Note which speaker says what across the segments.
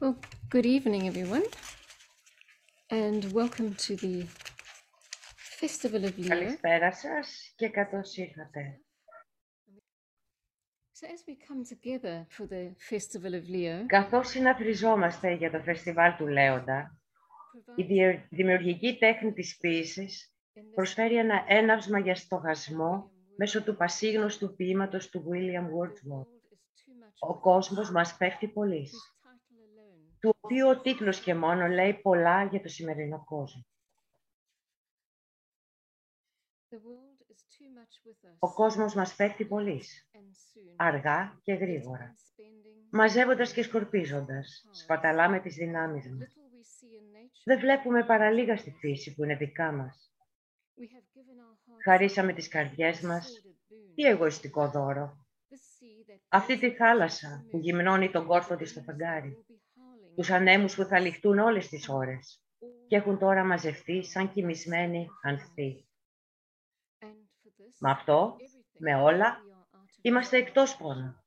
Speaker 1: Well, good evening, everyone, and welcome to the Festival of Leo.
Speaker 2: Καλησπέρα σας και καλώς ήρθατε.
Speaker 1: So, as we come together for the Festival of Leo,
Speaker 2: Καθώς συναθριζόμαστε για το φεστιβάλ του Λέοντα, η διε- δημιουργική τέχνη της ποίησης προσφέρει ένα έναυσμα για στοχασμό μέσω του πασίγνωστου ποίηματος του William Wordsworth. Ο κόσμος μας πέφτει πολύ, του οποίου ο τίτλος και μόνο λέει πολλά για το σημερινό κόσμο. Ο κόσμος μας πέφτει πολύ, αργά και γρήγορα, μαζεύοντας και σκορπίζοντας, σπαταλάμε τις δυνάμεις μας. Δεν βλέπουμε παρά λίγα στη φύση που είναι δικά μας. Χαρίσαμε τις καρδιές μας. Τι εγωιστικό δώρο. Αυτή τη θάλασσα που γυμνώνει τον κόρφο της στο φεγγάρι. Τους ανέμους που θα ληχτούν όλες τις ώρες και έχουν τώρα μαζευτεί σαν κοιμισμένοι ανθοί. Με αυτό, με όλα, είμαστε εκτός πόνο.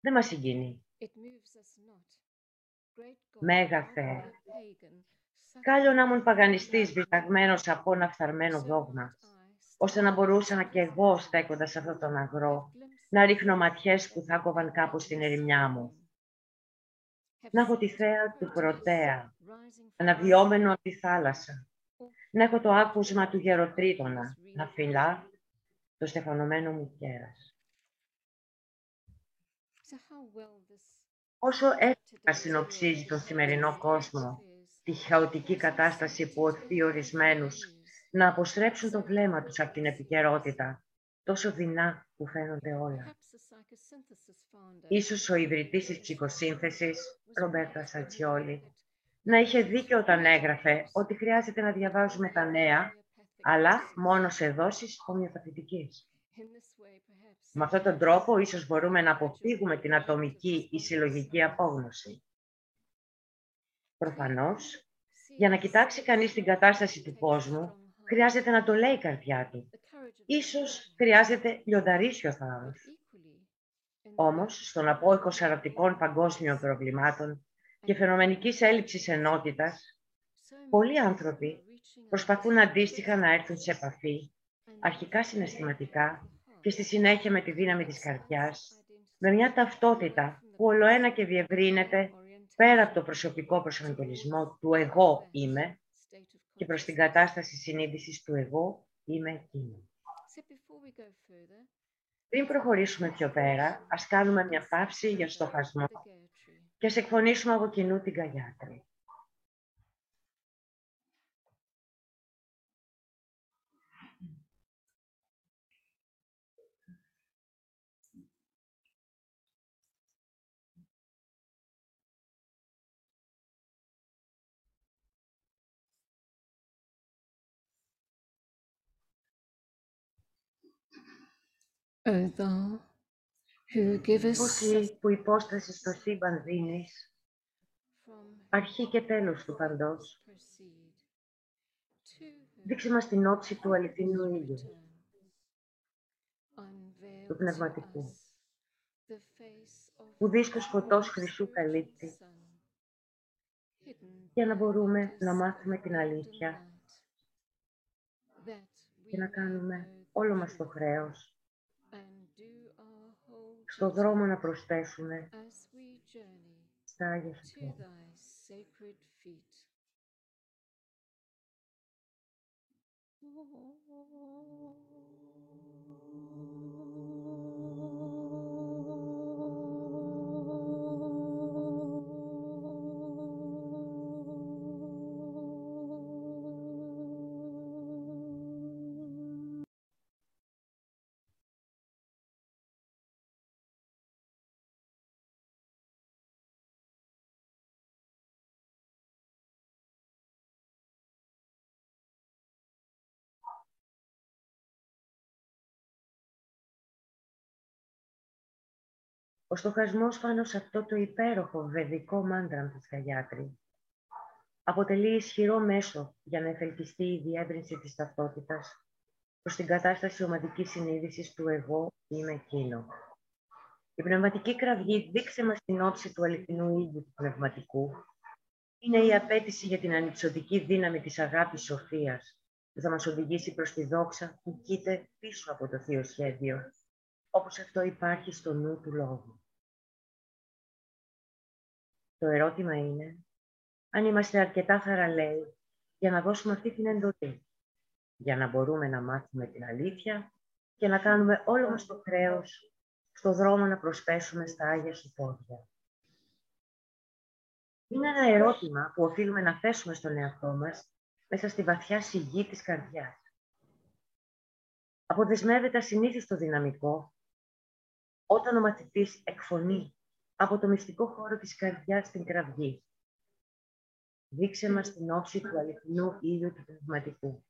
Speaker 2: Δεν μας συγκινεί. Μέγα Θεέ, Κάλιο να ήμουν παγανιστής βυταγμένος από ένα φθαρμένο δόγμα, ώστε να μπορούσα και εγώ στέκοντας σε αυτόν τον αγρό, να ρίχνω ματιές που θα κόβαν κάπου στην ερημιά μου. Να έχω τη θέα του Πρωτέα, αναβιώμενο από τη θάλασσα. Να έχω το άκουσμα του γεροτρίτονα, να φυλά το στεφανωμένο μου κέρας. Όσο εύκολα συνοψίζει τον σημερινό κόσμο, τη χαοτική κατάσταση που οθεί ορισμένους να αποστρέψουν το βλέμμα τους από την επικαιρότητα, τόσο δεινά που φαίνονται όλα. Ίσως ο ιδρυτής της ψυχοσύνθεσης, Ρομπέρτα Σατσιόλη, να είχε δίκιο όταν έγραφε ότι χρειάζεται να διαβάζουμε τα νέα, αλλά μόνο σε δόσεις ομοιοπαθητικής. Με αυτόν τον τρόπο ίσως μπορούμε να αποφύγουμε την ατομική ή συλλογική απόγνωση. Προφανώς, για να κοιτάξει κανείς την κατάσταση του κόσμου, χρειάζεται να το λέει η καρδιά του. Ίσως χρειάζεται λιονταρίσιο θάρρος. Όμως, στον απόϊκο σαραπτικών παγκόσμιων προβλημάτων και φαινομενικής έλλειψης ενότητας, πολλοί άνθρωποι προσπαθούν αντίστοιχα να έρθουν σε επαφή, αρχικά συναισθηματικά και στη συνέχεια με τη δύναμη της καρδιάς, με μια ταυτότητα που ολοένα και διευρύνεται πέρα από το προσωπικό προσανατολισμό του εγώ είμαι και προς την κατάσταση συνείδησης του εγώ είμαι εκείνο. Πριν προχωρήσουμε πιο πέρα, ας κάνουμε μια παύση για στοχασμό και ας εκφωνήσουμε από κοινού την Καγιάτρη.
Speaker 1: O thou who givest
Speaker 2: Εσύ που υπόσταση στο σύμπαν δίνεις, αρχή και τέλος του παντός, δείξε μας την όψη του αληθινού ήλιου, του πνευματικού, που δίσκος φωτός χρυσού καλύπτει, για να μπορούμε να μάθουμε την αλήθεια. και να κάνουμε όλο μας το χρέος στο δρόμο να προσθέσουμε στα Άγια Σου πόδια. Ο στοχασμός πάνω σε αυτό το υπέροχο βεδικό μάντραμ της Καγιάτρη αποτελεί ισχυρό μέσο για να εφελκυστεί η διεύρυνση της ταυτότητας προς την κατάσταση ομαδικής συνείδησης του εγώ είμαι εκείνο. Η πνευματική κραυγή δείξε μας την όψη του αληθινού ήλιου του πνευματικού. Είναι η απέτηση για την ανυψωτική δύναμη της αγάπης σοφίας, που θα μας οδηγήσει προς τη δόξα που κοίται πίσω από το Θείο Σχέδιο, όπως αυτό υπάρχει στο νου του Λόγου. Το ερώτημα είναι αν είμαστε αρκετά θαραλέοι για να δώσουμε αυτή την εντολή, για να μπορούμε να μάθουμε την αλήθεια και να κάνουμε όλο μας το χρέος στο δρόμο να προσπέσουμε στα Άγια Σου πόδια. Είναι ένα ερώτημα που οφείλουμε να θέσουμε στον εαυτό μας μέσα στη βαθιά σιγή της καρδιάς. Αποδεσμεύεται ασυνήθιστο δυναμικό όταν ο μαθητής εκφωνεί από το μυστικό χώρο της καρδιάς στην κραυγή. Δείξε μας την όψη του αληθινού ήλιου του πνευματικού.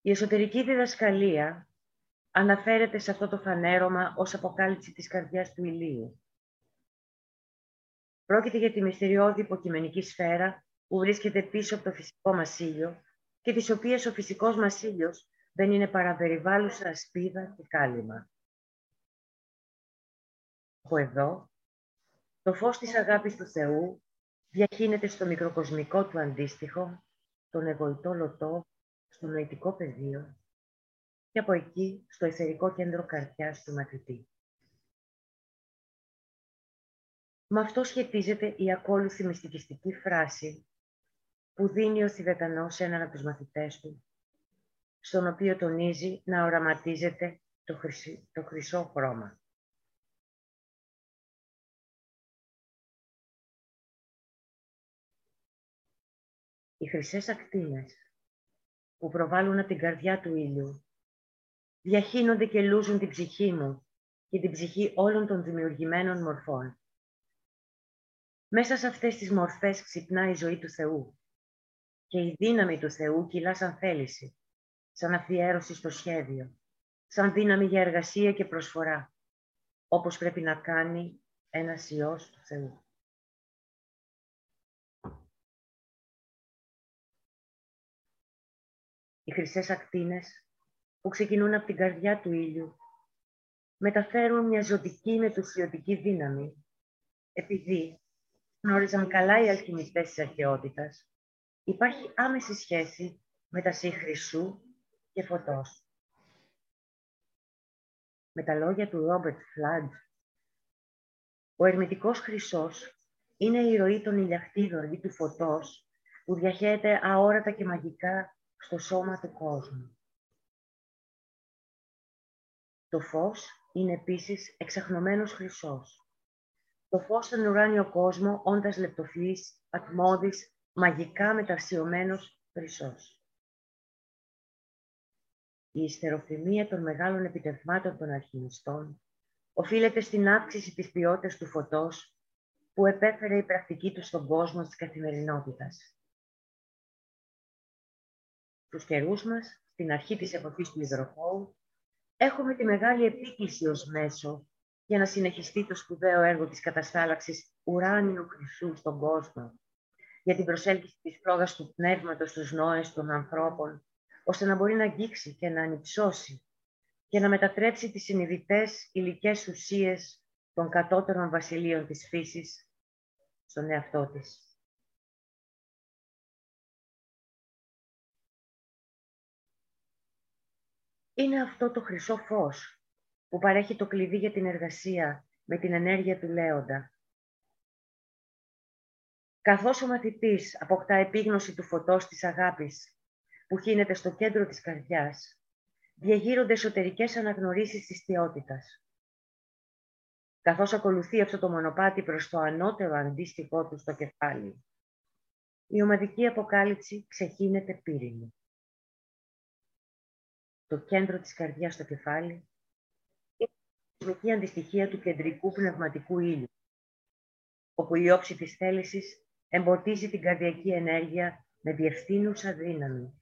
Speaker 2: Η εσωτερική διδασκαλία αναφέρεται σε αυτό το φανέρωμα ως αποκάλυψη της καρδιάς του ηλίου. Πρόκειται για τη μυστηριώδη υποκειμενική σφαίρα που βρίσκεται πίσω από το φυσικό μας ήλιο και της οποίας ο φυσικός μας ήλιος δεν είναι παραπεριβάλλουσα ασπίδα και κάλυμα. Από εδώ, το φως της αγάπης του Θεού διαχύνεται στο μικροκοσμικό του αντίστοιχο, τον εγωιτό λωτό, στο νοητικό πεδίο και από εκεί στο εθερικό κέντρο καρδιάς του μαθητή. Με αυτό σχετίζεται η ακόλουθη μυστικιστική φράση που δίνει ο Θηβετανός σε έναν από τους μαθητές του, στον οποίο τονίζει να οραματίζεται το, το χρυσό χρώμα. Οι χρυσές ακτίνες που προβάλλουν από την καρδιά του ήλιου διαχύνονται και λούζουν την ψυχή μου και την ψυχή όλων των δημιουργημένων μορφών. Μέσα σε αυτές τις μορφές ξυπνά η ζωή του Θεού και η δύναμη του Θεού κυλά σαν θέληση, σαν αφιέρωση στο σχέδιο, σαν δύναμη για εργασία και προσφορά, όπως πρέπει να κάνει ένας Υιός του Θεού. Οι χρυσές ακτίνες που ξεκινούν από την καρδιά του ήλιου μεταφέρουν μια ζωτική μετουσιωτική δύναμη επειδή γνώριζαν καλά οι αλχημιστές της αρχαιότητας υπάρχει άμεση σχέση μεταξύ χρυσού και φωτός. Με τα λόγια του Ρόμπερτ Φλάντ, ο ερμητικός χρυσός είναι η ροή των ηλιακτήδων ή του φωτός που διαχέεται αόρατα και μαγικά στο σώμα του κόσμου. Το φως είναι επίσης εξαχνωμένος χρυσός. Το φως στον ουράνιο κόσμο, όντας λεπτοφυής, ατμώδης, μαγικά μεταξιωμένος χρυσός. Η ιστεροφημία των μεγάλων επιτευγμάτων των αλχημιστών οφείλεται στην αύξηση της ποιότητας του φωτός που επέφερε η πρακτική του στον κόσμο της καθημερινότητας. Στους καιρούς μας, στην αρχή της εποχής του υδροχώου, έχουμε τη μεγάλη επίκληση ως μέσο για να συνεχιστεί το σπουδαίο έργο της καταστάλαξης ουράνιου χρυσού στον κόσμο, για την προσέλκυση της φλόγας του πνεύματος στους νόες των ανθρώπων, ώστε να μπορεί να αγγίξει και να ανυψώσει και να μετατρέψει τις συνειδητές υλικές ουσίες των κατώτερων βασιλείων της φύσης στον εαυτό της. Είναι αυτό το χρυσό φως που παρέχει το κλειδί για την εργασία με την ενέργεια του λέοντα. Καθώς ο μαθητής αποκτά επίγνωση του φωτός της αγάπης που χύνεται στο κέντρο της καρδιάς, διαγείρονται εσωτερικές αναγνωρίσεις της θεότητας. Καθώς ακολουθεί αυτό το μονοπάτι προς το ανώτερο αντίστοιχό του στο κεφάλι, η ομαδική αποκάλυψη ξεχύνεται πύρινη το κέντρο της καρδιάς στο κεφάλι, είναι η κοσμική αντιστοιχεία του κεντρικού πνευματικού ήλιου, όπου η όψη της θέλησης εμποτίζει την καρδιακή ενέργεια με διευθύνουσα δύναμη.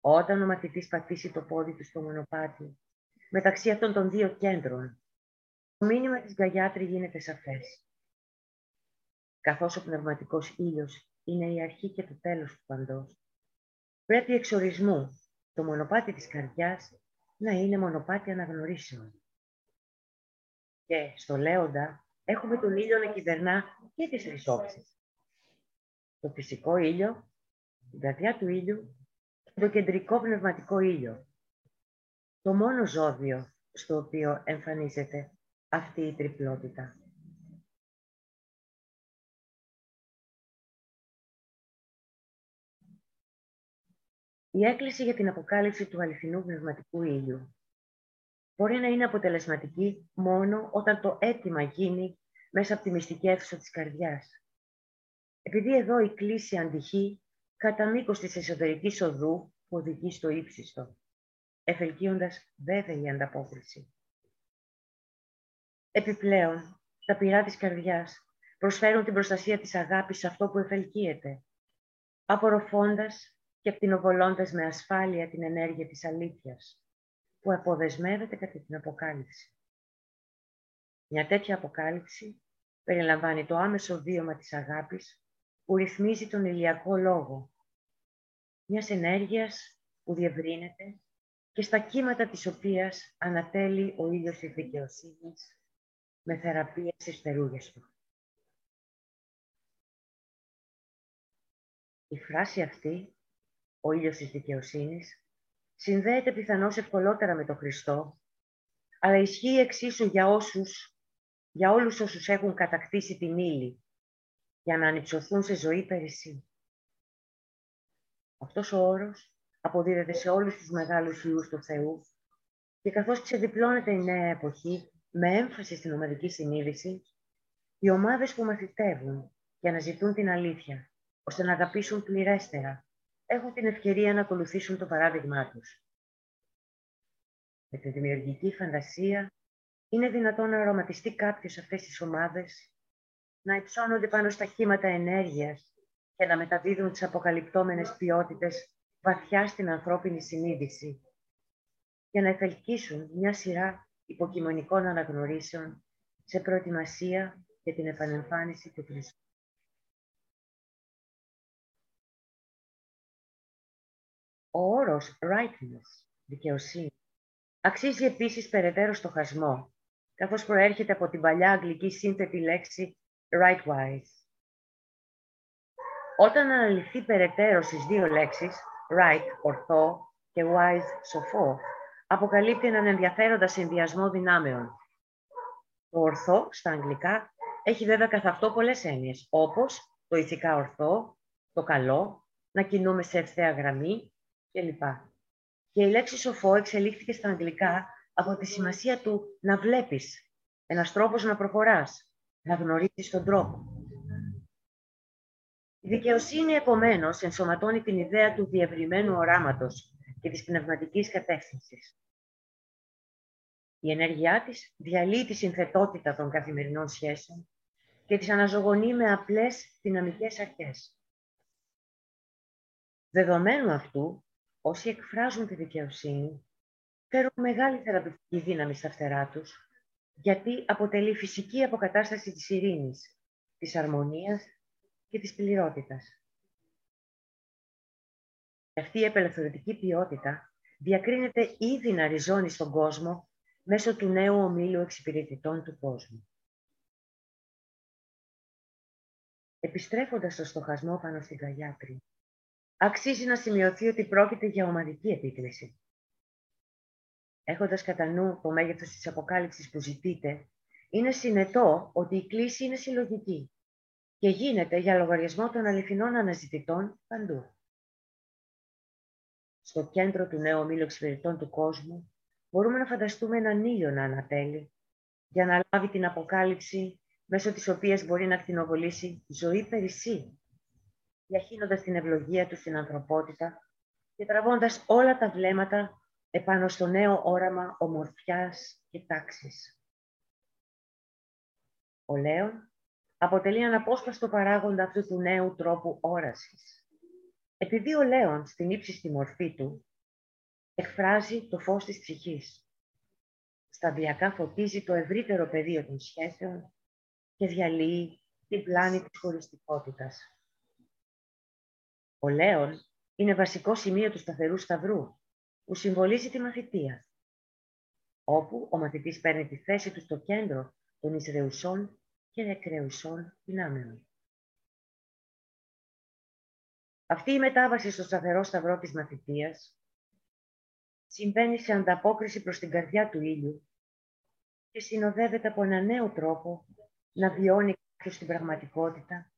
Speaker 2: Όταν ο μαθητής πατήσει το πόδι του στο μονοπάτι, μεταξύ αυτών των δύο κέντρων, το μήνυμα της Γκαγιάτρη γίνεται σαφές. Καθώς ο πνευματικός ήλιος είναι η αρχή και το τέλος του παντός, πρέπει εξορισμού το μονοπάτι της καρδιάς να είναι μονοπάτι αναγνωρίσεων. Και στο Λέοντα έχουμε τον ήλιο να κυβερνά και τις τρεις Το φυσικό ήλιο, την καρδιά του ήλιου και το κεντρικό πνευματικό ήλιο. Το μόνο ζώδιο στο οποίο εμφανίζεται αυτή η τριπλότητα. Η έκκληση για την αποκάλυψη του αληθινού πνευματικού ήλιου μπορεί να είναι αποτελεσματική μόνο όταν το αίτημα γίνει μέσα από τη μυστική αίθουσα της καρδιάς. Επειδή εδώ η κλίση αντυχεί κατά μήκος της εσωτερικής οδού που οδηγεί στο ύψιστο, ευελκύοντας βέβαιη ανταπόκριση. Επιπλέον, τα πυρά της καρδιάς προσφέρουν την προστασία της αγάπης σε αυτό που ευελκύεται, απορροφώντας και ακτινοβολώντας με ασφάλεια την ενέργεια της αλήθειας, που αποδεσμεύεται κατά την αποκάλυψη. Μια τέτοια αποκάλυψη περιλαμβάνει το άμεσο βίωμα της αγάπης που ρυθμίζει τον ηλιακό λόγο, μιας ενέργειας που διευρύνεται και στα κύματα της οποίας ανατέλει ο ήλιος της δικαιοσύνης με θεραπεία στις περούγες του. Η φράση αυτή ο ήλιος της δικαιοσύνης, συνδέεται πιθανώς ευκολότερα με τον Χριστό, αλλά ισχύει εξίσου για όσους, για όλους όσους έχουν κατακτήσει την ύλη, για να ανυψωθούν σε ζωή περισσή. Αυτός ο όρος αποδίδεται σε όλους τους μεγάλους ιούς του Θεού και καθώς ξεδιπλώνεται η νέα εποχή με έμφαση στην ομαδική συνείδηση, οι ομάδες που μαθητεύουν και αναζητούν την αλήθεια, ώστε να αγαπήσουν πληρέστερα έχουν την ευκαιρία να ακολουθήσουν το παράδειγμά τους. Με τη δημιουργική φαντασία είναι δυνατόν να αρωματιστεί κάποιος αυτές τις ομάδες, να υψώνονται πάνω στα κύματα ενέργειας και να μεταδίδουν τις αποκαλυπτόμενες ποιότητες βαθιά στην ανθρώπινη συνείδηση για να εφελκύσουν μια σειρά υποκειμονικών αναγνωρίσεων σε προετοιμασία για την επανεμφάνιση του Χριστού. Ο όρος rightness, δικαιοσύνη, αξίζει επίσης περαιτέρω στο χασμό, καθώς προέρχεται από την παλιά αγγλική σύνθετη λέξη rightwise. Όταν αναλυθεί περαιτέρω στις δύο λέξεις, right, ορθό, και wise, σοφό, αποκαλύπτει έναν ενδιαφέροντα συνδυασμό δυνάμεων. Το ορθό, στα αγγλικά, έχει βέβαια καθ' αυτό πολλές έννοιες, όπως το ηθικά ορθό, το καλό, να κινούμε σε ευθέα γραμμή, κλπ. Και η λέξη σοφό εξελίχθηκε στα αγγλικά από τη σημασία του να βλέπεις, ένας τρόπος να προχωράς, να γνωρίζεις τον τρόπο. Η δικαιοσύνη, επομένως, ενσωματώνει την ιδέα του διευρυμένου οράματος και της πνευματικής κατεύθυνσης. Η ενέργειά της διαλύει τη συνθετότητα των καθημερινών σχέσεων και τις αναζωογονεί με απλές δυναμικές αρχές. Δεδομένου αυτού, όσοι εκφράζουν τη δικαιοσύνη φέρουν μεγάλη θεραπευτική δύναμη στα φτερά τους, γιατί αποτελεί φυσική αποκατάσταση της ειρήνης, της αρμονίας και της πληρότητας. Αυτή η απελευθερωτική ποιότητα διακρίνεται ήδη να ριζώνει στον κόσμο μέσω του νέου ομίλου εξυπηρετητών του κόσμου. Επιστρέφοντας στο στοχασμό πάνω στην Καγιάτρη, αξίζει να σημειωθεί ότι πρόκειται για ομαδική επίκληση. Έχοντας κατά νου το μέγεθος της αποκάλυψης που ζητείτε, είναι συνετό ότι η κλίση είναι συλλογική και γίνεται για λογαριασμό των αληθινών αναζητητών παντού. Στο κέντρο του νέου ομίλου εξυπηρετών του κόσμου μπορούμε να φανταστούμε έναν ήλιο να ανατέλει για να λάβει την αποκάλυψη μέσω της οποίας μπορεί να ακτινοβολήσει ζωή περισσή διαχύνοντας την ευλογία του στην ανθρωπότητα και τραβώντας όλα τα βλέμματα επάνω στο νέο όραμα ομορφιάς και τάξης. Ο Λέων αποτελεί αναπόσπαστο παράγοντα αυτού του νέου τρόπου όρασης. Επειδή ο Λέων στην ύψιστη μορφή του εκφράζει το φως της ψυχής. Σταδιακά φωτίζει το ευρύτερο πεδίο των σχέσεων και διαλύει την πλάνη της χωριστικότητας. Ο Λέων είναι βασικό σημείο του σταθερού σταυρού, που συμβολίζει τη μαθητεία, όπου ο μαθητής παίρνει τη θέση του στο κέντρο των εισρεουσών και εκρεουσών δυνάμεων. Αυτή η μετάβαση στο σταθερό σταυρό της μαθητείας συμβαίνει σε ανταπόκριση προς την καρδιά του ήλιου και συνοδεύεται από ένα νέο τρόπο να βιώνει κάποιος την πραγματικότητα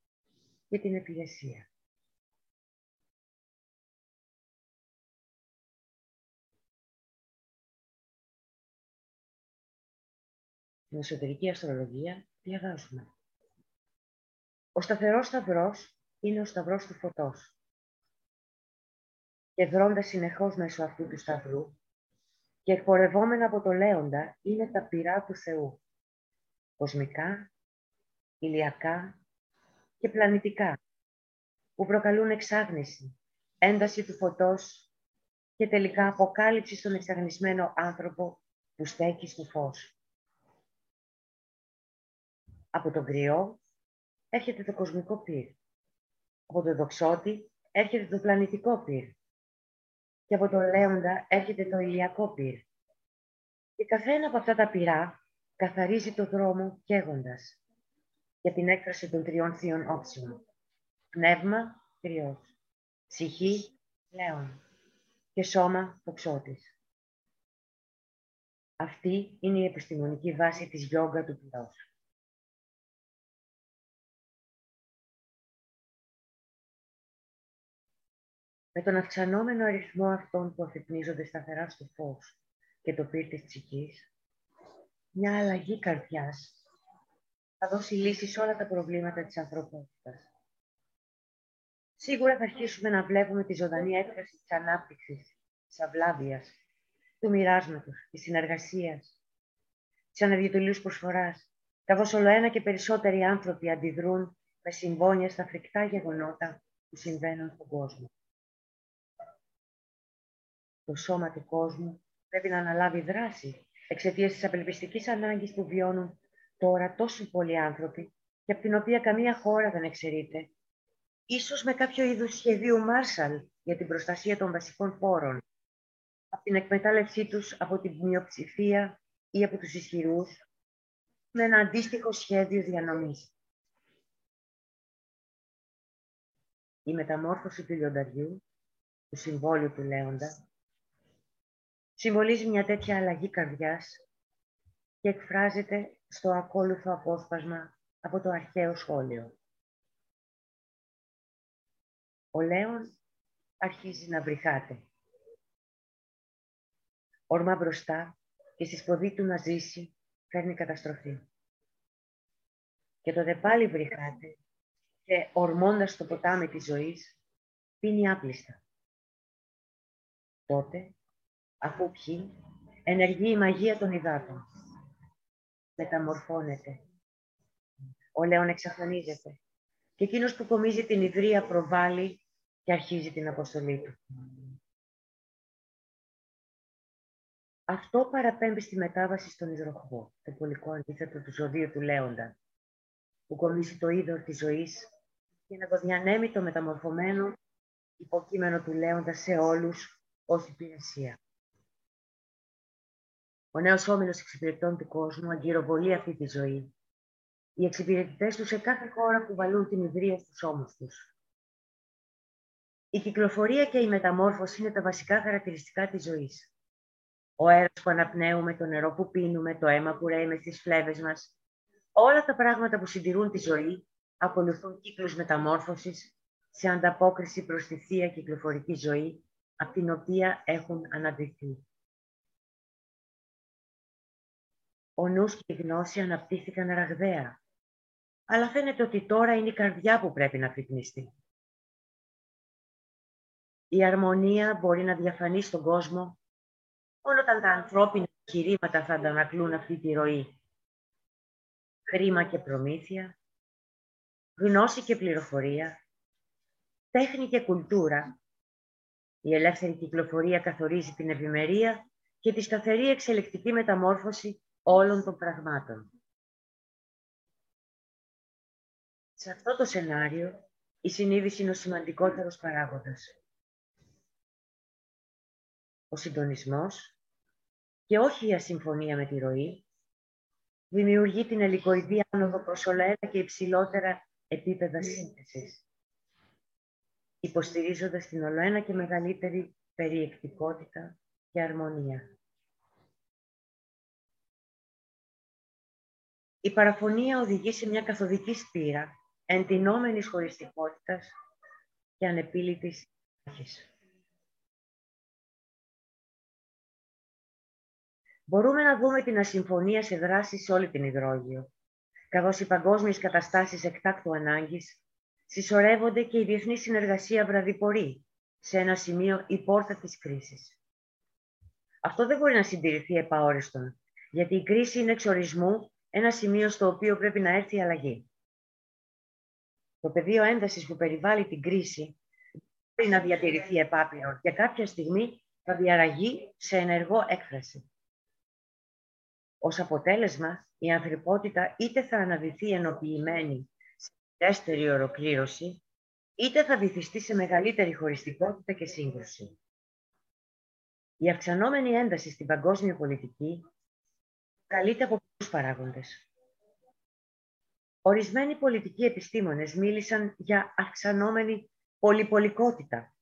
Speaker 2: και την επιλεσία. Στην εσωτερική αστρολογία διαβάζουμε. Ο σταθερός σταυρός είναι ο σταυρός του φωτός. Και δρώντας συνεχώς μέσω αυτού του σταυρού και εκπορευόμενα από το λέοντα είναι τα πυρά του Θεού. Κοσμικά, ηλιακά και πλανητικά, που προκαλούν εξάγνηση, ένταση του φωτός και τελικά αποκάλυψη στον εξαγνισμένο άνθρωπο που στέκει στο φως. Από τον κρυό έρχεται το κοσμικό πυρ. Από τον δοξότη έρχεται το πλανητικό πυρ. Και από τον λέοντα έρχεται το ηλιακό πυρ. Και καθένα από αυτά τα πυρά καθαρίζει το δρόμο καίγοντας για την έκφραση των τριών θείων όψεων. Πνεύμα, κρυός. Ψυχή, λέον. Και σώμα, δοξότης. Αυτή είναι η επιστημονική βάση της γιόγκα του πυρός. Με τον αυξανόμενο αριθμό αυτών που αφυπνίζονται σταθερά στο φως και το πύρ της ψυχής, μια αλλαγή καρδιάς θα δώσει λύση σε όλα τα προβλήματα της ανθρωπότητας. Σίγουρα θα αρχίσουμε να βλέπουμε τη ζωντανή έκφραση της ανάπτυξης, της αυλάβειας, του μοιράσματος, της συνεργασίας, της αναδιατολής προσφοράς, καθώς όλο ένα και περισσότεροι άνθρωποι αντιδρούν με συμπόνια στα φρικτά γεγονότα που συμβαίνουν στον κόσμο το σώμα του κόσμου πρέπει να αναλάβει δράση εξαιτίας της απελπιστικής ανάγκης που βιώνουν τώρα τόσο πολλοί άνθρωποι και από την οποία καμία χώρα δεν εξαιρείται, ίσως με κάποιο είδους σχεδίου Μάρσαλ για την προστασία των βασικών πόρων, από την εκμετάλλευσή τους από την μειοψηφία ή από τους ισχυρούς, με ένα αντίστοιχο σχέδιο διανομής. Η μεταμόρφωση του λιονταριού, του συμβόλου του Λέοντα, συμβολίζει μια τέτοια αλλαγή καρδιάς και εκφράζεται στο ακόλουθο απόσπασμα από το αρχαίο σχόλιο. Ο Λέων αρχίζει να βρυχάται. Ορμά μπροστά και στη σποδή του να ζήσει φέρνει καταστροφή. Και τότε πάλι βρυχάται και ορμώντας το ποτάμι της ζωής πίνει άπλιστα. Τότε αφού πιει, ενεργεί η μαγεία των υδάτων. Μεταμορφώνεται. Ο Λέων εξαφανίζεται. Και εκείνος που κομίζει την ιδρύα προβάλλει και αρχίζει την αποστολή του. Αυτό παραπέμπει στη μετάβαση στον υδροχό, το πολικό αντίθετο του ζωδίου του Λέοντα, που κομίζει το είδωρ της ζωής και να το διανέμει το μεταμορφωμένο υποκείμενο του Λέοντα σε όλους ως υπηρεσία. Ο νέος όμιλος εξυπηρετών του κόσμου αγκυροβολεί αυτή τη ζωή. Οι εξυπηρετητές του σε κάθε χώρα κουβαλούν την ιδρύα στους ώμους τους. Η κυκλοφορία και η μεταμόρφωση είναι τα βασικά χαρακτηριστικά της ζωής. Ο αέρας που αναπνέουμε, το νερό που πίνουμε, το αίμα που ρέει με στις φλέβες μας, όλα τα πράγματα που συντηρούν τη ζωή ακολουθούν κύκλους μεταμόρφωσης σε ανταπόκριση προς τη θεία κυκλοφορική ζωή, από την οποία έχουν αναδειχθεί. Ο νους και η γνώση αναπτύχθηκαν ραγδαία. Αλλά φαίνεται ότι τώρα είναι η καρδιά που πρέπει να φυπνιστεί. Η αρμονία μπορεί να διαφανεί στον κόσμο μόνο όταν τα ανθρώπινα κηρύματα θα αντανακλούν αυτή τη ροή. Χρήμα και προμήθεια, γνώση και πληροφορία, τέχνη και κουλτούρα. Η ελεύθερη κυκλοφορία καθορίζει την ευημερία και τη σταθερή εξελεκτική μεταμόρφωση όλων των πραγμάτων. Σε αυτό το σενάριο, η συνείδηση είναι ο σημαντικότερος παράγοντας. Ο συντονισμός και όχι η ασυμφωνία με τη ροή, δημιουργεί την ελικοειδή άνοδο προς όλα ένα και υψηλότερα επίπεδα σύνθεσης, υποστηρίζοντας την ολοένα και μεγαλύτερη περιεκτικότητα και αρμονία. Η παραφωνία οδηγεί σε μια καθοδική σπήρα εντυνόμενης χωριστικότητας και ανεπίλητης αρχής. Μπορούμε να δούμε την ασυμφωνία σε δράση σε όλη την υδρόγειο, καθώς οι παγκόσμιες καταστάσεις εκτάκτου ανάγκης συσσωρεύονται και η διεθνή συνεργασία βραδιπορεί σε ένα σημείο η πόρτα της κρίσης. Αυτό δεν μπορεί να συντηρηθεί επαόριστον, γιατί η κρίση είναι εξορισμού ένα σημείο στο οποίο πρέπει να έρθει η αλλαγή. Το πεδίο έντασης που περιβάλλει την κρίση μπορεί να διατηρηθεί επάπειρον και κάποια στιγμή θα διαραγεί σε ενεργό έκφραση. Ως αποτέλεσμα, η ανθρωπότητα είτε θα αναδυθεί ενοποιημένη σε δεύτερη ολοκλήρωση, είτε θα βυθιστεί σε μεγαλύτερη χωριστικότητα και σύγκρουση. Η αυξανόμενη ένταση στην παγκόσμια πολιτική καλείται από πολλούς παράγοντες. Ορισμένοι πολιτικοί επιστήμονες μίλησαν για αυξανόμενη πολυπολικότητα,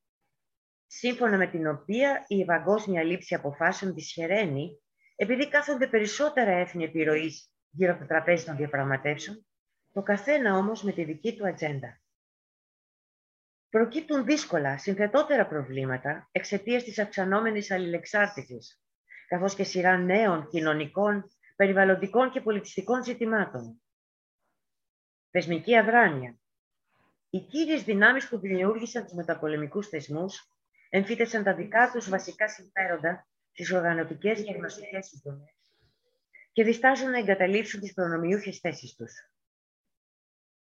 Speaker 2: σύμφωνα με την οποία η παγκόσμια λήψη αποφάσεων δυσχεραίνει επειδή κάθονται περισσότερα έθνη επιρροής γύρω από το τραπέζι των διαπραγματεύσεων, το καθένα όμως με τη δική του ατζέντα. Προκύπτουν δύσκολα, συνθετότερα προβλήματα εξαιτίας της αυξανόμενης αλληλεξάρτησης, καθώς και σειρά νέων κοινωνικών, περιβαλλοντικών και πολιτιστικών ζητημάτων. Θεσμική αδράνεια. Οι κύριες δυνάμεις που δημιούργησαν τους μεταπολεμικούς θεσμούς εμφύτευσαν τα δικά τους βασικά συμφέροντα στις οργανωτικές και γνωστικές συντομές και διστάζουν να εγκαταλείψουν τις προνομιούχες θέσεις τους.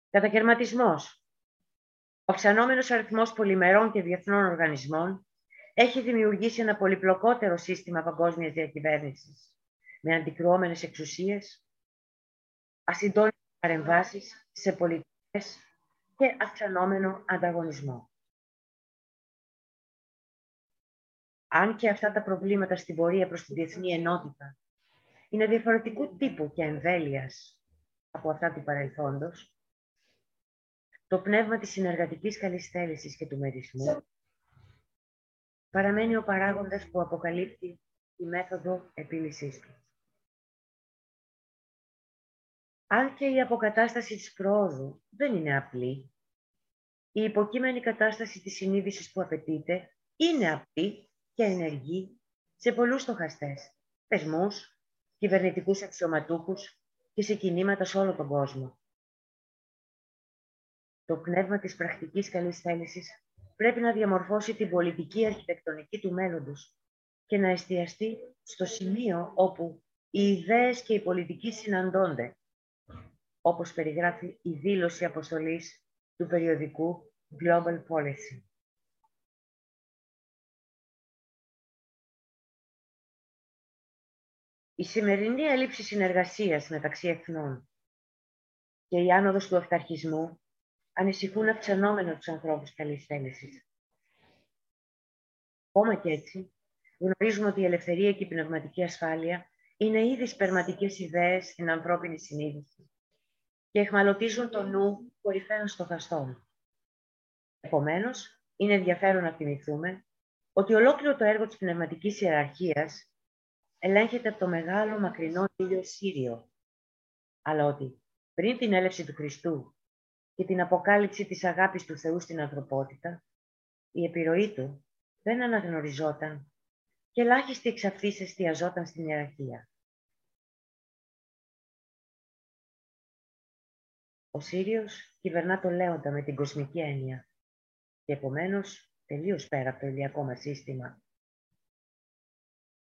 Speaker 2: Κατακαιρματισμός. Ο αυξανόμενος αριθμός πολυμερών και διεθνών οργανισμών έχει δημιουργήσει ένα πολυπλοκότερο σύστημα παγκόσμιας διακυβέρνησης, με αντικρουόμενες εξουσίες, ασυντόνιτες παρεμβάσεις σε πολιτικές και αυξανόμενο ανταγωνισμό. αν και αυτά τα προβλήματα στην πορεία προς τη διεθνή ενότητα είναι διαφορετικού τύπου και εμβέλειας από αυτά του παρελθόντος, το πνεύμα της συνεργατικής καλής θέλησης και του μερισμού παραμένει ο παράγοντας που αποκαλύπτει τη μέθοδο επίλυσής του. Αν και η αποκατάσταση της πρόοδου δεν είναι απλή, η υποκείμενη κατάσταση της συνείδησης που απαιτείται είναι απλή και ενεργή σε πολλούς στοχαστές, θεσμούς, κυβερνητικούς αξιωματούχους και σε κινήματα σε όλο τον κόσμο. Το πνεύμα της πρακτικής καλής θέλησης πρέπει να διαμορφώσει την πολιτική αρχιτεκτονική του μέλλοντος και να εστιαστεί στο σημείο όπου οι ιδέες και οι πολιτικοί συναντώνται, όπως περιγράφει η δήλωση αποστολής του περιοδικού Global Policy. Η σημερινή έλλειψη συνεργασίας μεταξύ εθνών και η άνοδος του αυταρχισμού ανησυχούν αυξανόμενο τους ανθρώπους καλής θέλησης. Ακόμα και έτσι, γνωρίζουμε ότι η ελευθερία και η πνευματική ασφάλεια είναι ήδη σπερματικές ιδέες στην ανθρώπινη συνείδηση και εχμαλωτίζουν το νου κορυφαίων στοχαστών. Επομένως, είναι ενδιαφέρον να θυμηθούμε ότι ολόκληρο το έργο της πνευματικής ιεραρχίας ελέγχεται από το μεγάλο μακρινό ήλιο Σύριο, αλλά ότι πριν την έλευση του Χριστού και την αποκάλυψη της αγάπης του Θεού στην ανθρωπότητα, η επιρροή του δεν αναγνωριζόταν και ελάχιστη εξ αυτής εστιαζόταν στην ιεραρχία. Ο Σύριος κυβερνά το Λέοντα με την κοσμική έννοια και επομένως τελείως πέρα από το ηλιακό μας σύστημα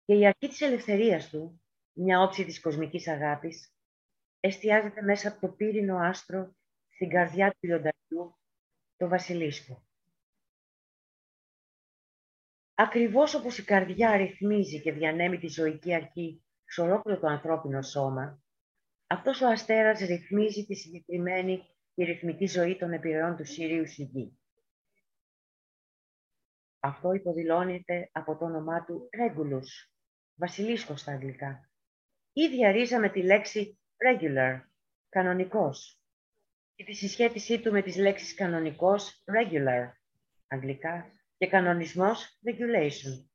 Speaker 2: και η αρχή της ελευθερίας του, μια όψη της κοσμικής αγάπης, εστιάζεται μέσα από το πύρινο άστρο στην καρδιά του λιονταριού, το βασιλίσκο. Ακριβώς όπως η καρδιά ρυθμίζει και διανέμει τη ζωική αρχή σε ολόκληρο το ανθρώπινο σώμα, αυτός ο αστέρας ρυθμίζει τη συγκεκριμένη και ρυθμική ζωή των επιρροών του Σύριου στη γη. Αυτό υποδηλώνεται από το όνομά του Ρέγκουλους, βασιλίσκος στα αγγλικά. Ήδη αρίζαμε τη λέξη regular, κανονικός, και τη συσχέτισή του με τις λέξεις κανονικός, regular, αγγλικά, και κανονισμός, regulation,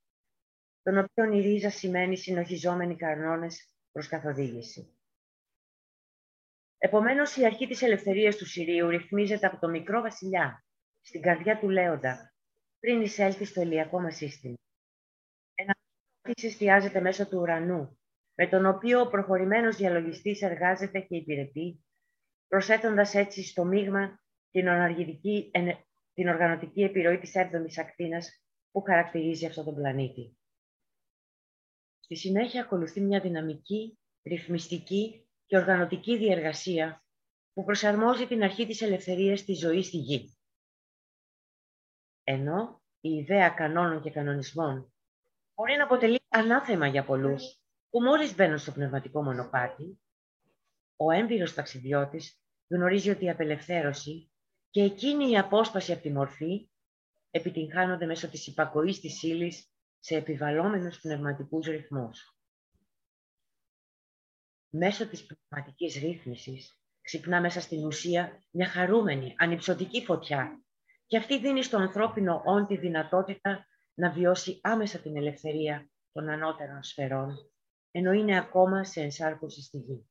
Speaker 2: τον οποίο η ρίζα σημαίνει συνοχιζόμενοι κανόνες προς καθοδήγηση. Επομένως, η αρχή της ελευθερίας του Συρίου ρυθμίζεται από το μικρό βασιλιά, στην καρδιά του Λέοντα, πριν εισέλθει στο ηλιακό μας σύστημα. Ένα της εστιάζεται μέσω του ουρανού, με τον οποίο ο προχωρημένος διαλογιστής εργάζεται και υπηρετεί, προσθέτοντας έτσι στο μείγμα την, την οργανωτική επιρροή της 7ης ακτίνας που χαρακτηρίζει αυτόν τον πλανήτη. Στη συνέχεια ακολουθεί μια δυναμική, ρυθμιστική και οργανωτική διεργασία που προσαρμόζει την αρχή της ελευθερίας της ζωής στη γη. Ενώ η ιδέα κανόνων και κανονισμών μπορεί να αποτελεί ανάθεμα για πολλούς που μόλις μπαίνουν στο πνευματικό μονοπάτι, ο έμπειρος ταξιδιώτης γνωρίζει ότι η απελευθέρωση και εκείνη η απόσπαση από τη μορφή επιτυγχάνονται μέσω της υπακοής της ύλης σε επιβαλλόμενους πνευματικούς ρυθμούς. Μέσω της πνευματικής ρύθμισης ξυπνά μέσα στην ουσία μια χαρούμενη, ανυψωτική φωτιά και αυτή δίνει στο ανθρώπινο όν τη δυνατότητα να βιώσει άμεσα την ελευθερία των ανώτερων σφαιρών, ενώ είναι ακόμα σε ενσάρκωση στη γη.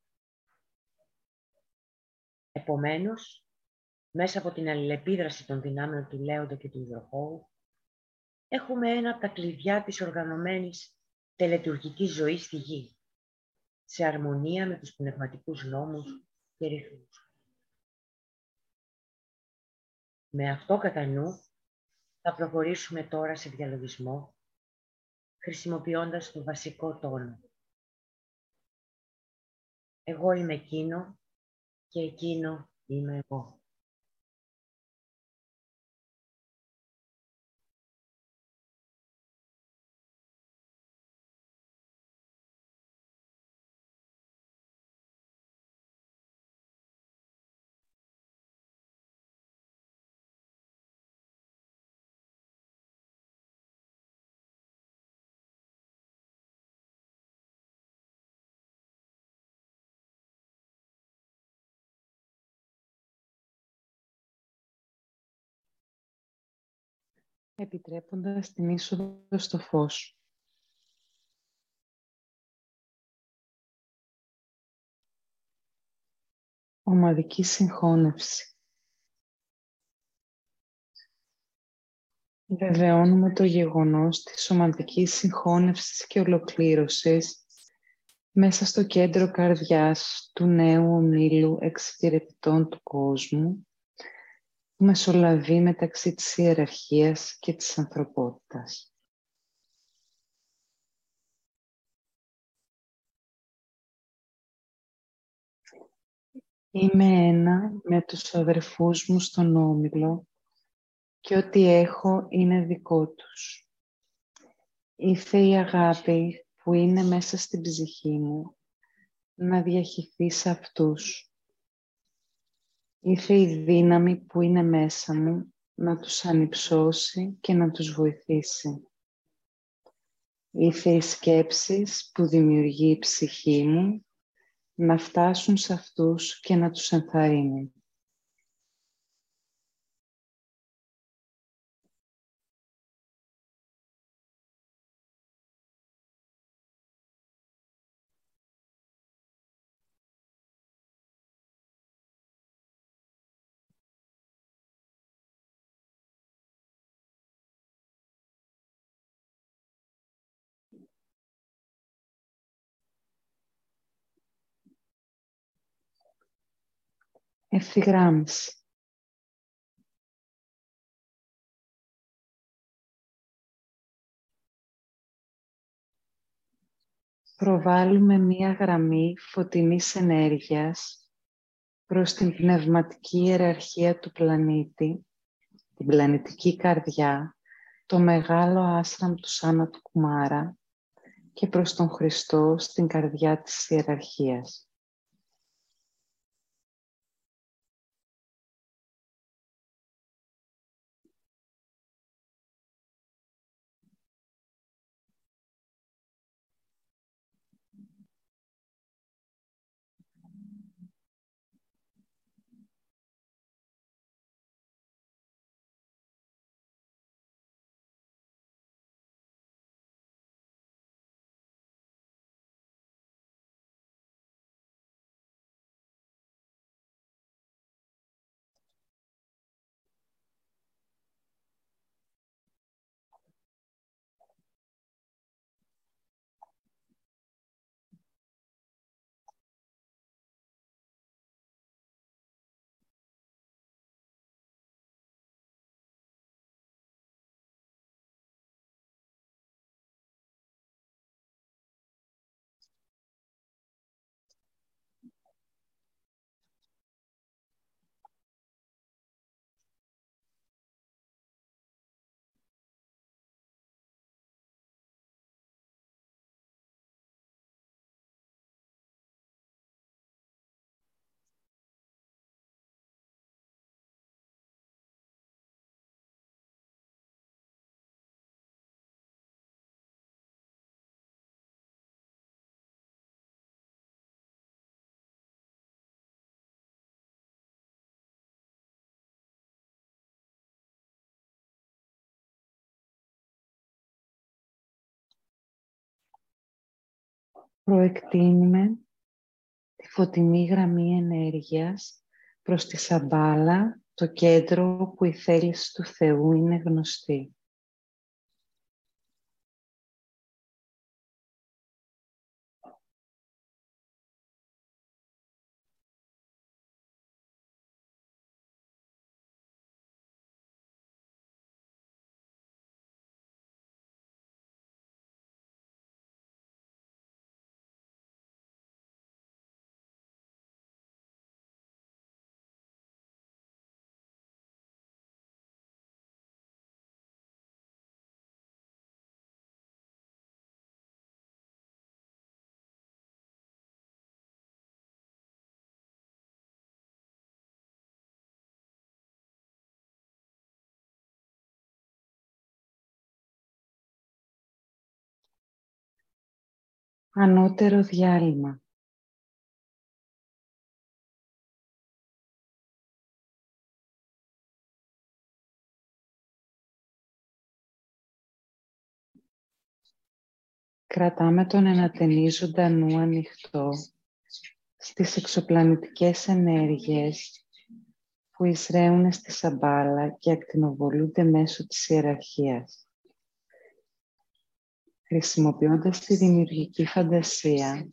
Speaker 2: Επομένως, μέσα από την αλληλεπίδραση των δυνάμεων του Λέοντα και του Ιδροχώου, έχουμε ένα από τα κλειδιά της οργανωμένης τελετουργικής ζωής στη γη, σε αρμονία με τους πνευματικούς νόμους και ρυθμούς. Με αυτό κατά νου, θα προχωρήσουμε τώρα σε διαλογισμό, χρησιμοποιώντας το βασικό τόνο. Εγώ είμαι εκείνο και εκείνο είμαι εγώ.
Speaker 3: Επιτρέποντας την είσοδο στο φως. Ομαδική συγχώνευση. Βεβαιώνουμε το γεγονός της ομαδικής συγχώνευσης και ολοκλήρωσης μέσα στο κέντρο καρδιάς του νέου ομίλου εξυπηρετητών του κόσμου που μεσολαβεί μεταξύ της ιεραρχίας και της ανθρωπότητας. Είμαι ένα με τους αδερφούς μου στον Όμιλο και ό,τι έχω είναι δικό τους. Ήρθε η αγάπη που είναι μέσα στην ψυχή μου να διαχυθεί σε αυτούς Ήρθε η δύναμη που είναι μέσα μου να τους ανυψώσει και να τους βοηθήσει. Ήρθε οι σκέψεις που δημιουργεί η ψυχή μου να φτάσουν σε αυτούς και να τους ενθαρρύνουν. Ευθυγράμμιση. Προβάλλουμε μία γραμμή φωτεινής ενέργειας προς την πνευματική ιεραρχία του πλανήτη, την πλανητική καρδιά, το μεγάλο άστραμ του Σάνα του Κουμάρα και προς τον Χριστό στην καρδιά της ιεραρχίας. Προεκτείνουμε τη φωτεινή γραμμή ενέργειας προς τη Σαμπάλα, το κέντρο που η θέληση του Θεού είναι γνωστή. Ανώτερο διάλειμμα. Κρατάμε τον ενατενίζοντα νου ανοιχτό στις εξωπλανητικές ενέργειες που εισραίουν στη σαμπάλα και ακτινοβολούνται μέσω της ιεραρχίας. Χρησιμοποιώντας τη δημιουργική φαντασία,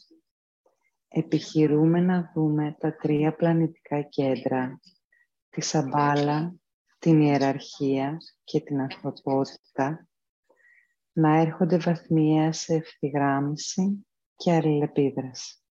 Speaker 3: επιχειρούμε να δούμε τα τρία πλανητικά κέντρα, τη Σαμπάλα, την Ιεραρχία και την Ανθρωπότητα, να έρχονται βαθμιαία σε ευθυγράμμιση και αλληλεπίδραση.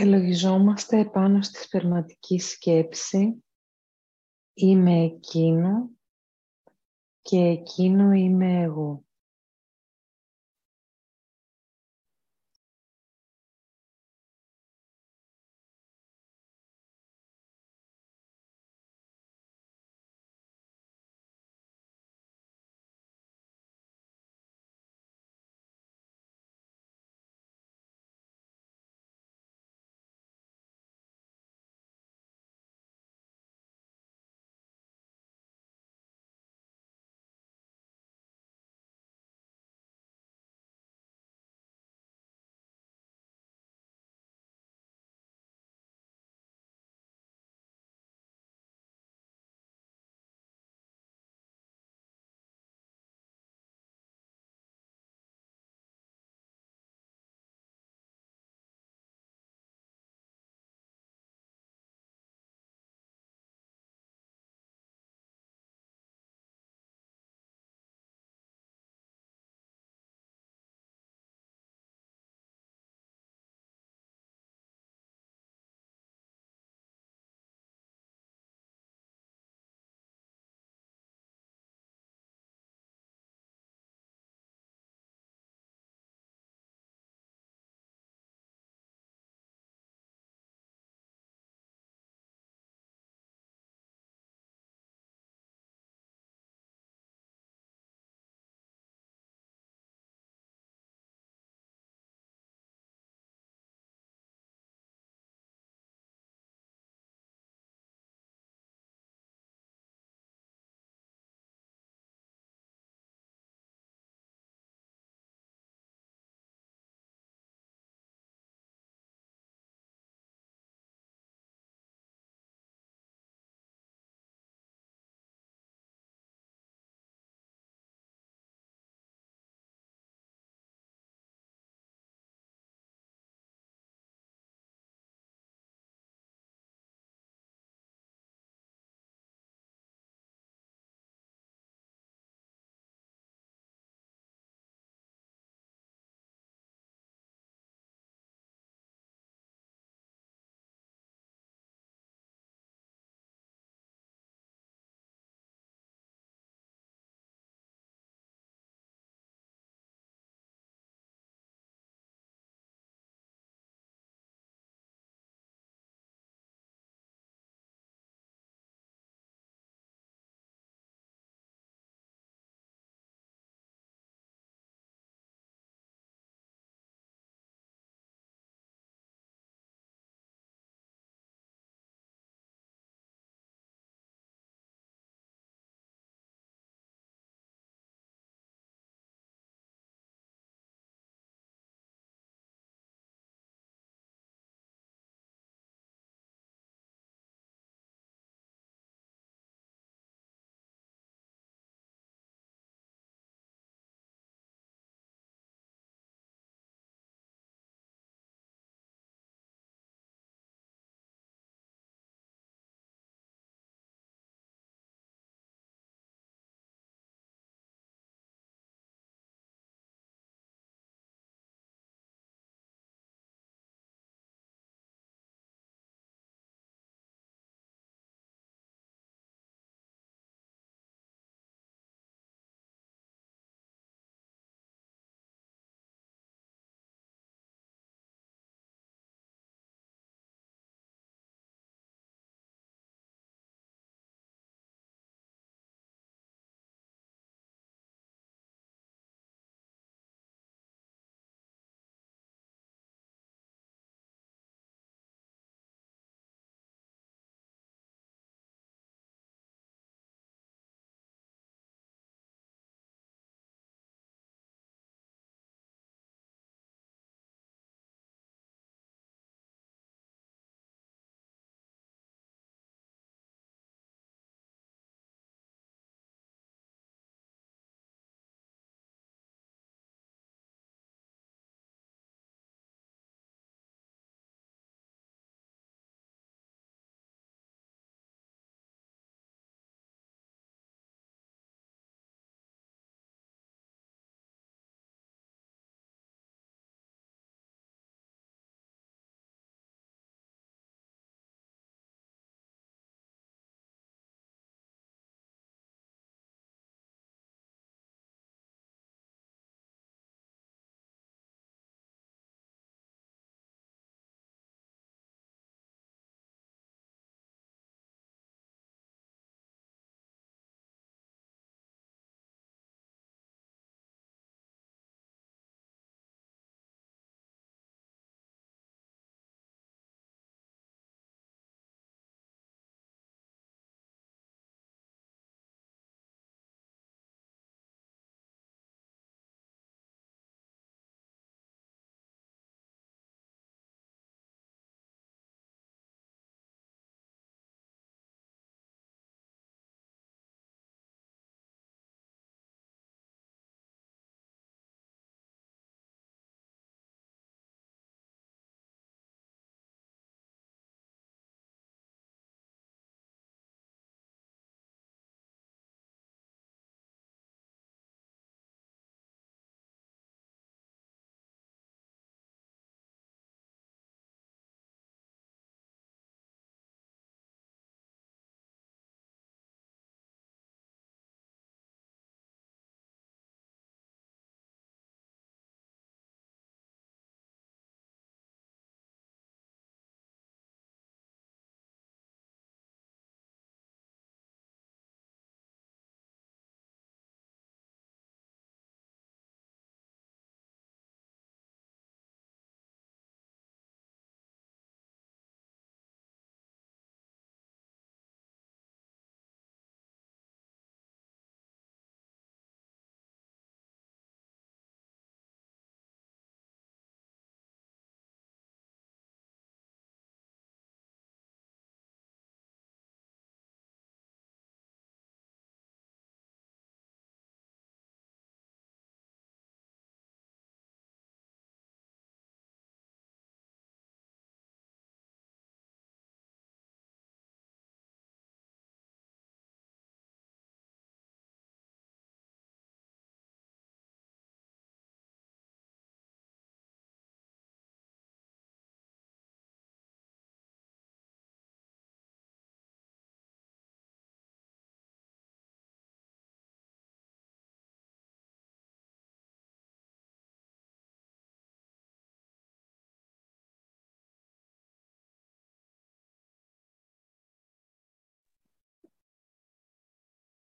Speaker 3: Διαλογιζόμαστε επάνω στη σπερματική σκέψη «Είμαι εκείνο και εκείνο είμαι εγώ».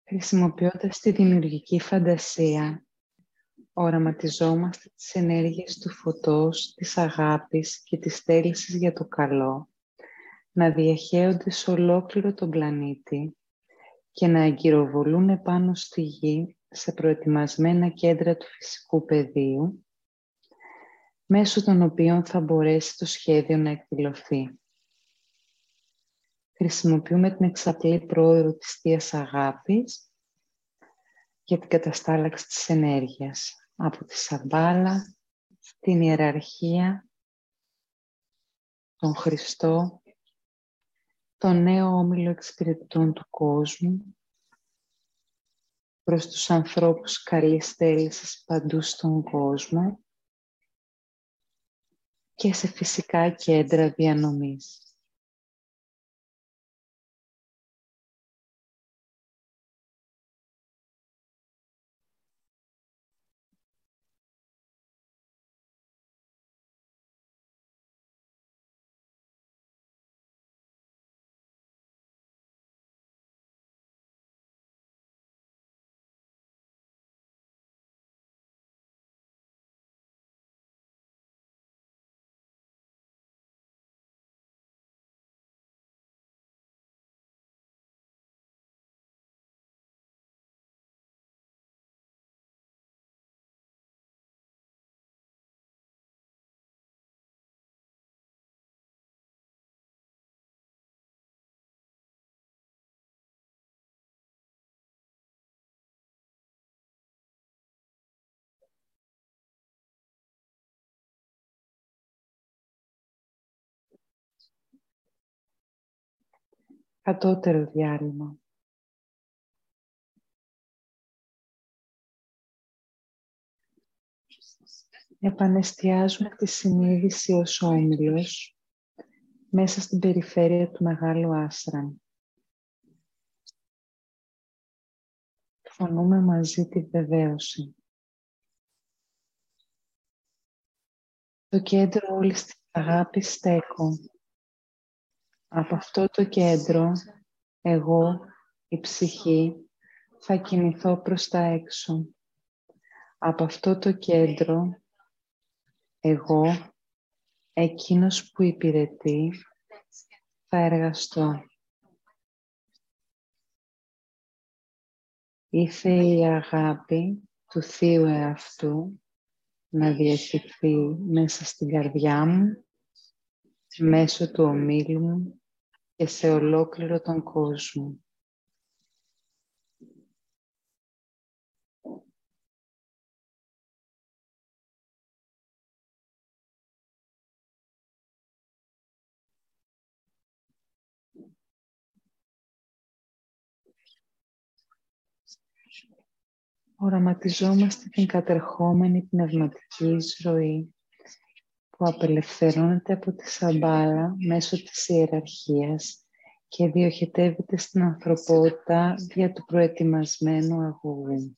Speaker 3: Χρησιμοποιώντας τη δημιουργική φαντασία, οραματιζόμαστε τις ενέργειες του φωτός, της αγάπης και της θέλησης για το καλό, να διαχέονται σε ολόκληρο τον πλανήτη και να αγκυροβολούν επάνω στη γη σε προετοιμασμένα κέντρα του φυσικού πεδίου, μέσω των οποίων θα μπορέσει το σχέδιο να εκδηλωθεί. Χρησιμοποιούμε την εξαπλή πρόεδρο της Θείας Αγάπης για την καταστάλαξη της ενέργειας από τη Σαμπάλα, την Ιεραρχία, τον Χριστό, τον νέο όμιλο εξυπηρετών του κόσμου, προς τους ανθρώπους καλής θέλησης παντού στον κόσμο και σε φυσικά κέντρα διανομής. Κατώτερο διάλειμμα. Επανεστιάζουμε τη συνείδηση ως όμιλος μέσα στην περιφέρεια του Μεγάλου Άστραμ. Φωνούμε μαζί τη βεβαίωση. Το κέντρο όλης της αγάπης στέκω από αυτό το κέντρο, εγώ, η ψυχή, θα κινηθώ προς τα έξω. Από αυτό το κέντρο, εγώ, εκείνος που υπηρετεί, θα εργαστώ. Ήθε η αγάπη του Θείου εαυτού να διαχειριστεί μέσα στην καρδιά μου, μέσω του ομίλου μου και σε ολόκληρο τον κόσμο. Οραματιζόμαστε την κατερχόμενη πνευματική ζωή που απελευθερώνεται από τη σαμπάλα μέσω της ιεραρχίας και διοχετεύεται στην ανθρωπότητα για του προετοιμασμένου αγωγού.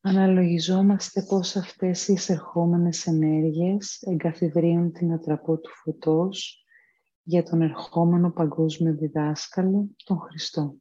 Speaker 3: Αναλογιζόμαστε πώς αυτές οι εισερχόμενες ενέργειες εγκαθιδρύουν την ατραπό του φωτός για τον ερχόμενο παγκόσμιο διδάσκαλο, τον Χριστό.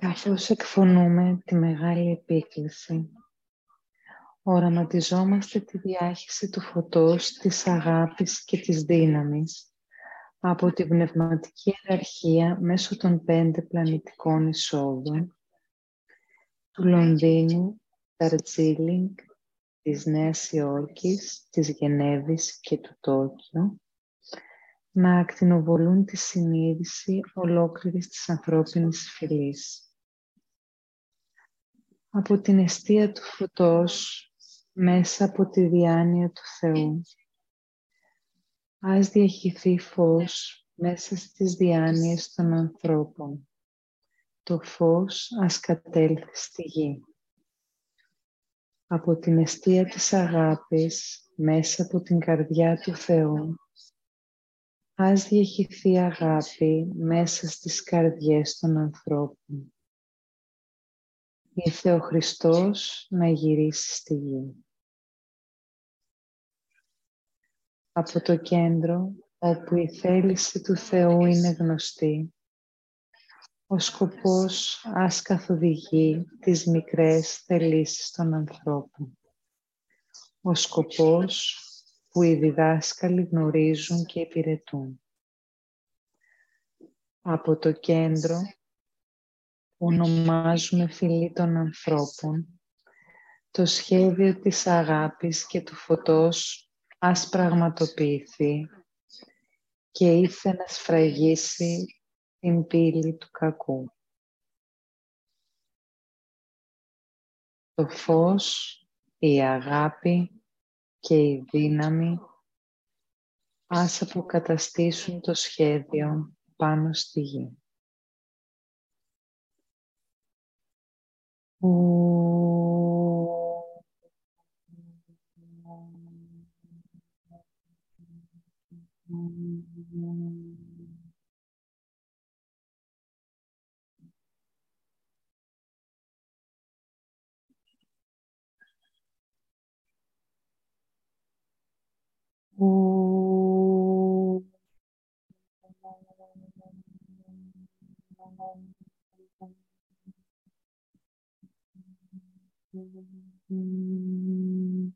Speaker 3: Καθώς εκφωνούμε τη μεγάλη επίκληση, οραματιζόμαστε τη διάχυση του φωτός, της αγάπης και της δύναμης από την πνευματική ιεραρχία μέσω των πέντε πλανητικών εισόδων του Λονδίνου, Ταρτζίλινγκ, της Νέας Υόρκης, της Γενέβης και του Τόκιο να ακτινοβολούν τη συνείδηση ολόκληρης της ανθρώπινης φυλής. Από την αιστεία του φωτός, μέσα από τη διάνοια του Θεού. Ας διαχυθεί φως μέσα στις διάνοιες των ανθρώπων. Το φως ας κατέλθει στη γη. Από την αιστεία της αγάπης, μέσα από την καρδιά του Θεού, Ας διαχυθεί αγάπη μέσα στις καρδιές των ανθρώπων. Ήρθε ο Χριστός να γυρίσει στη γη. Από το κέντρο, όπου η θέληση του Θεού είναι γνωστή, ο σκοπός ας καθοδηγεί τις μικρές θελήσεις των ανθρώπων. Ο σκοπός που οι διδάσκαλοι γνωρίζουν και υπηρετούν. Από το κέντρο που ονομάζουμε φυλή των ανθρώπων, το σχέδιο της αγάπης και του φωτός ας πραγματοποιηθεί και ήρθε να σφραγίσει την πύλη του κακού. Το φως, η αγάπη και η δύναμη ας αποκαταστήσουν το σχέδιο πάνω στη γη. Mm-hmm. 嗯。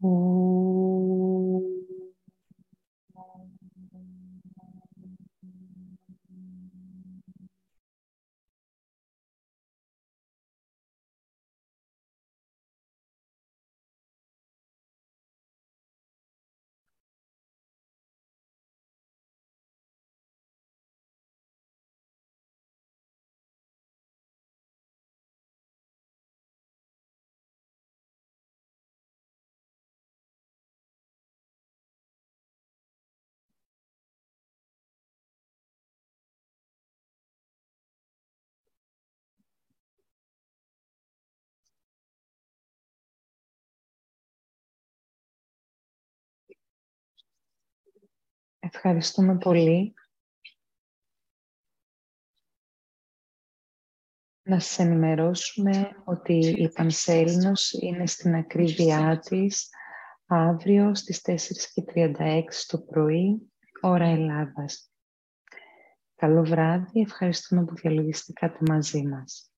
Speaker 3: 哦。Ευχαριστούμε πολύ. Να σας ενημερώσουμε ότι η Πανσέλινος είναι στην ακρίβειά της αύριο στις 4.36 το πρωί, ώρα Ελλάδας. Καλό βράδυ, ευχαριστούμε που διαλογιστήκατε μαζί μας.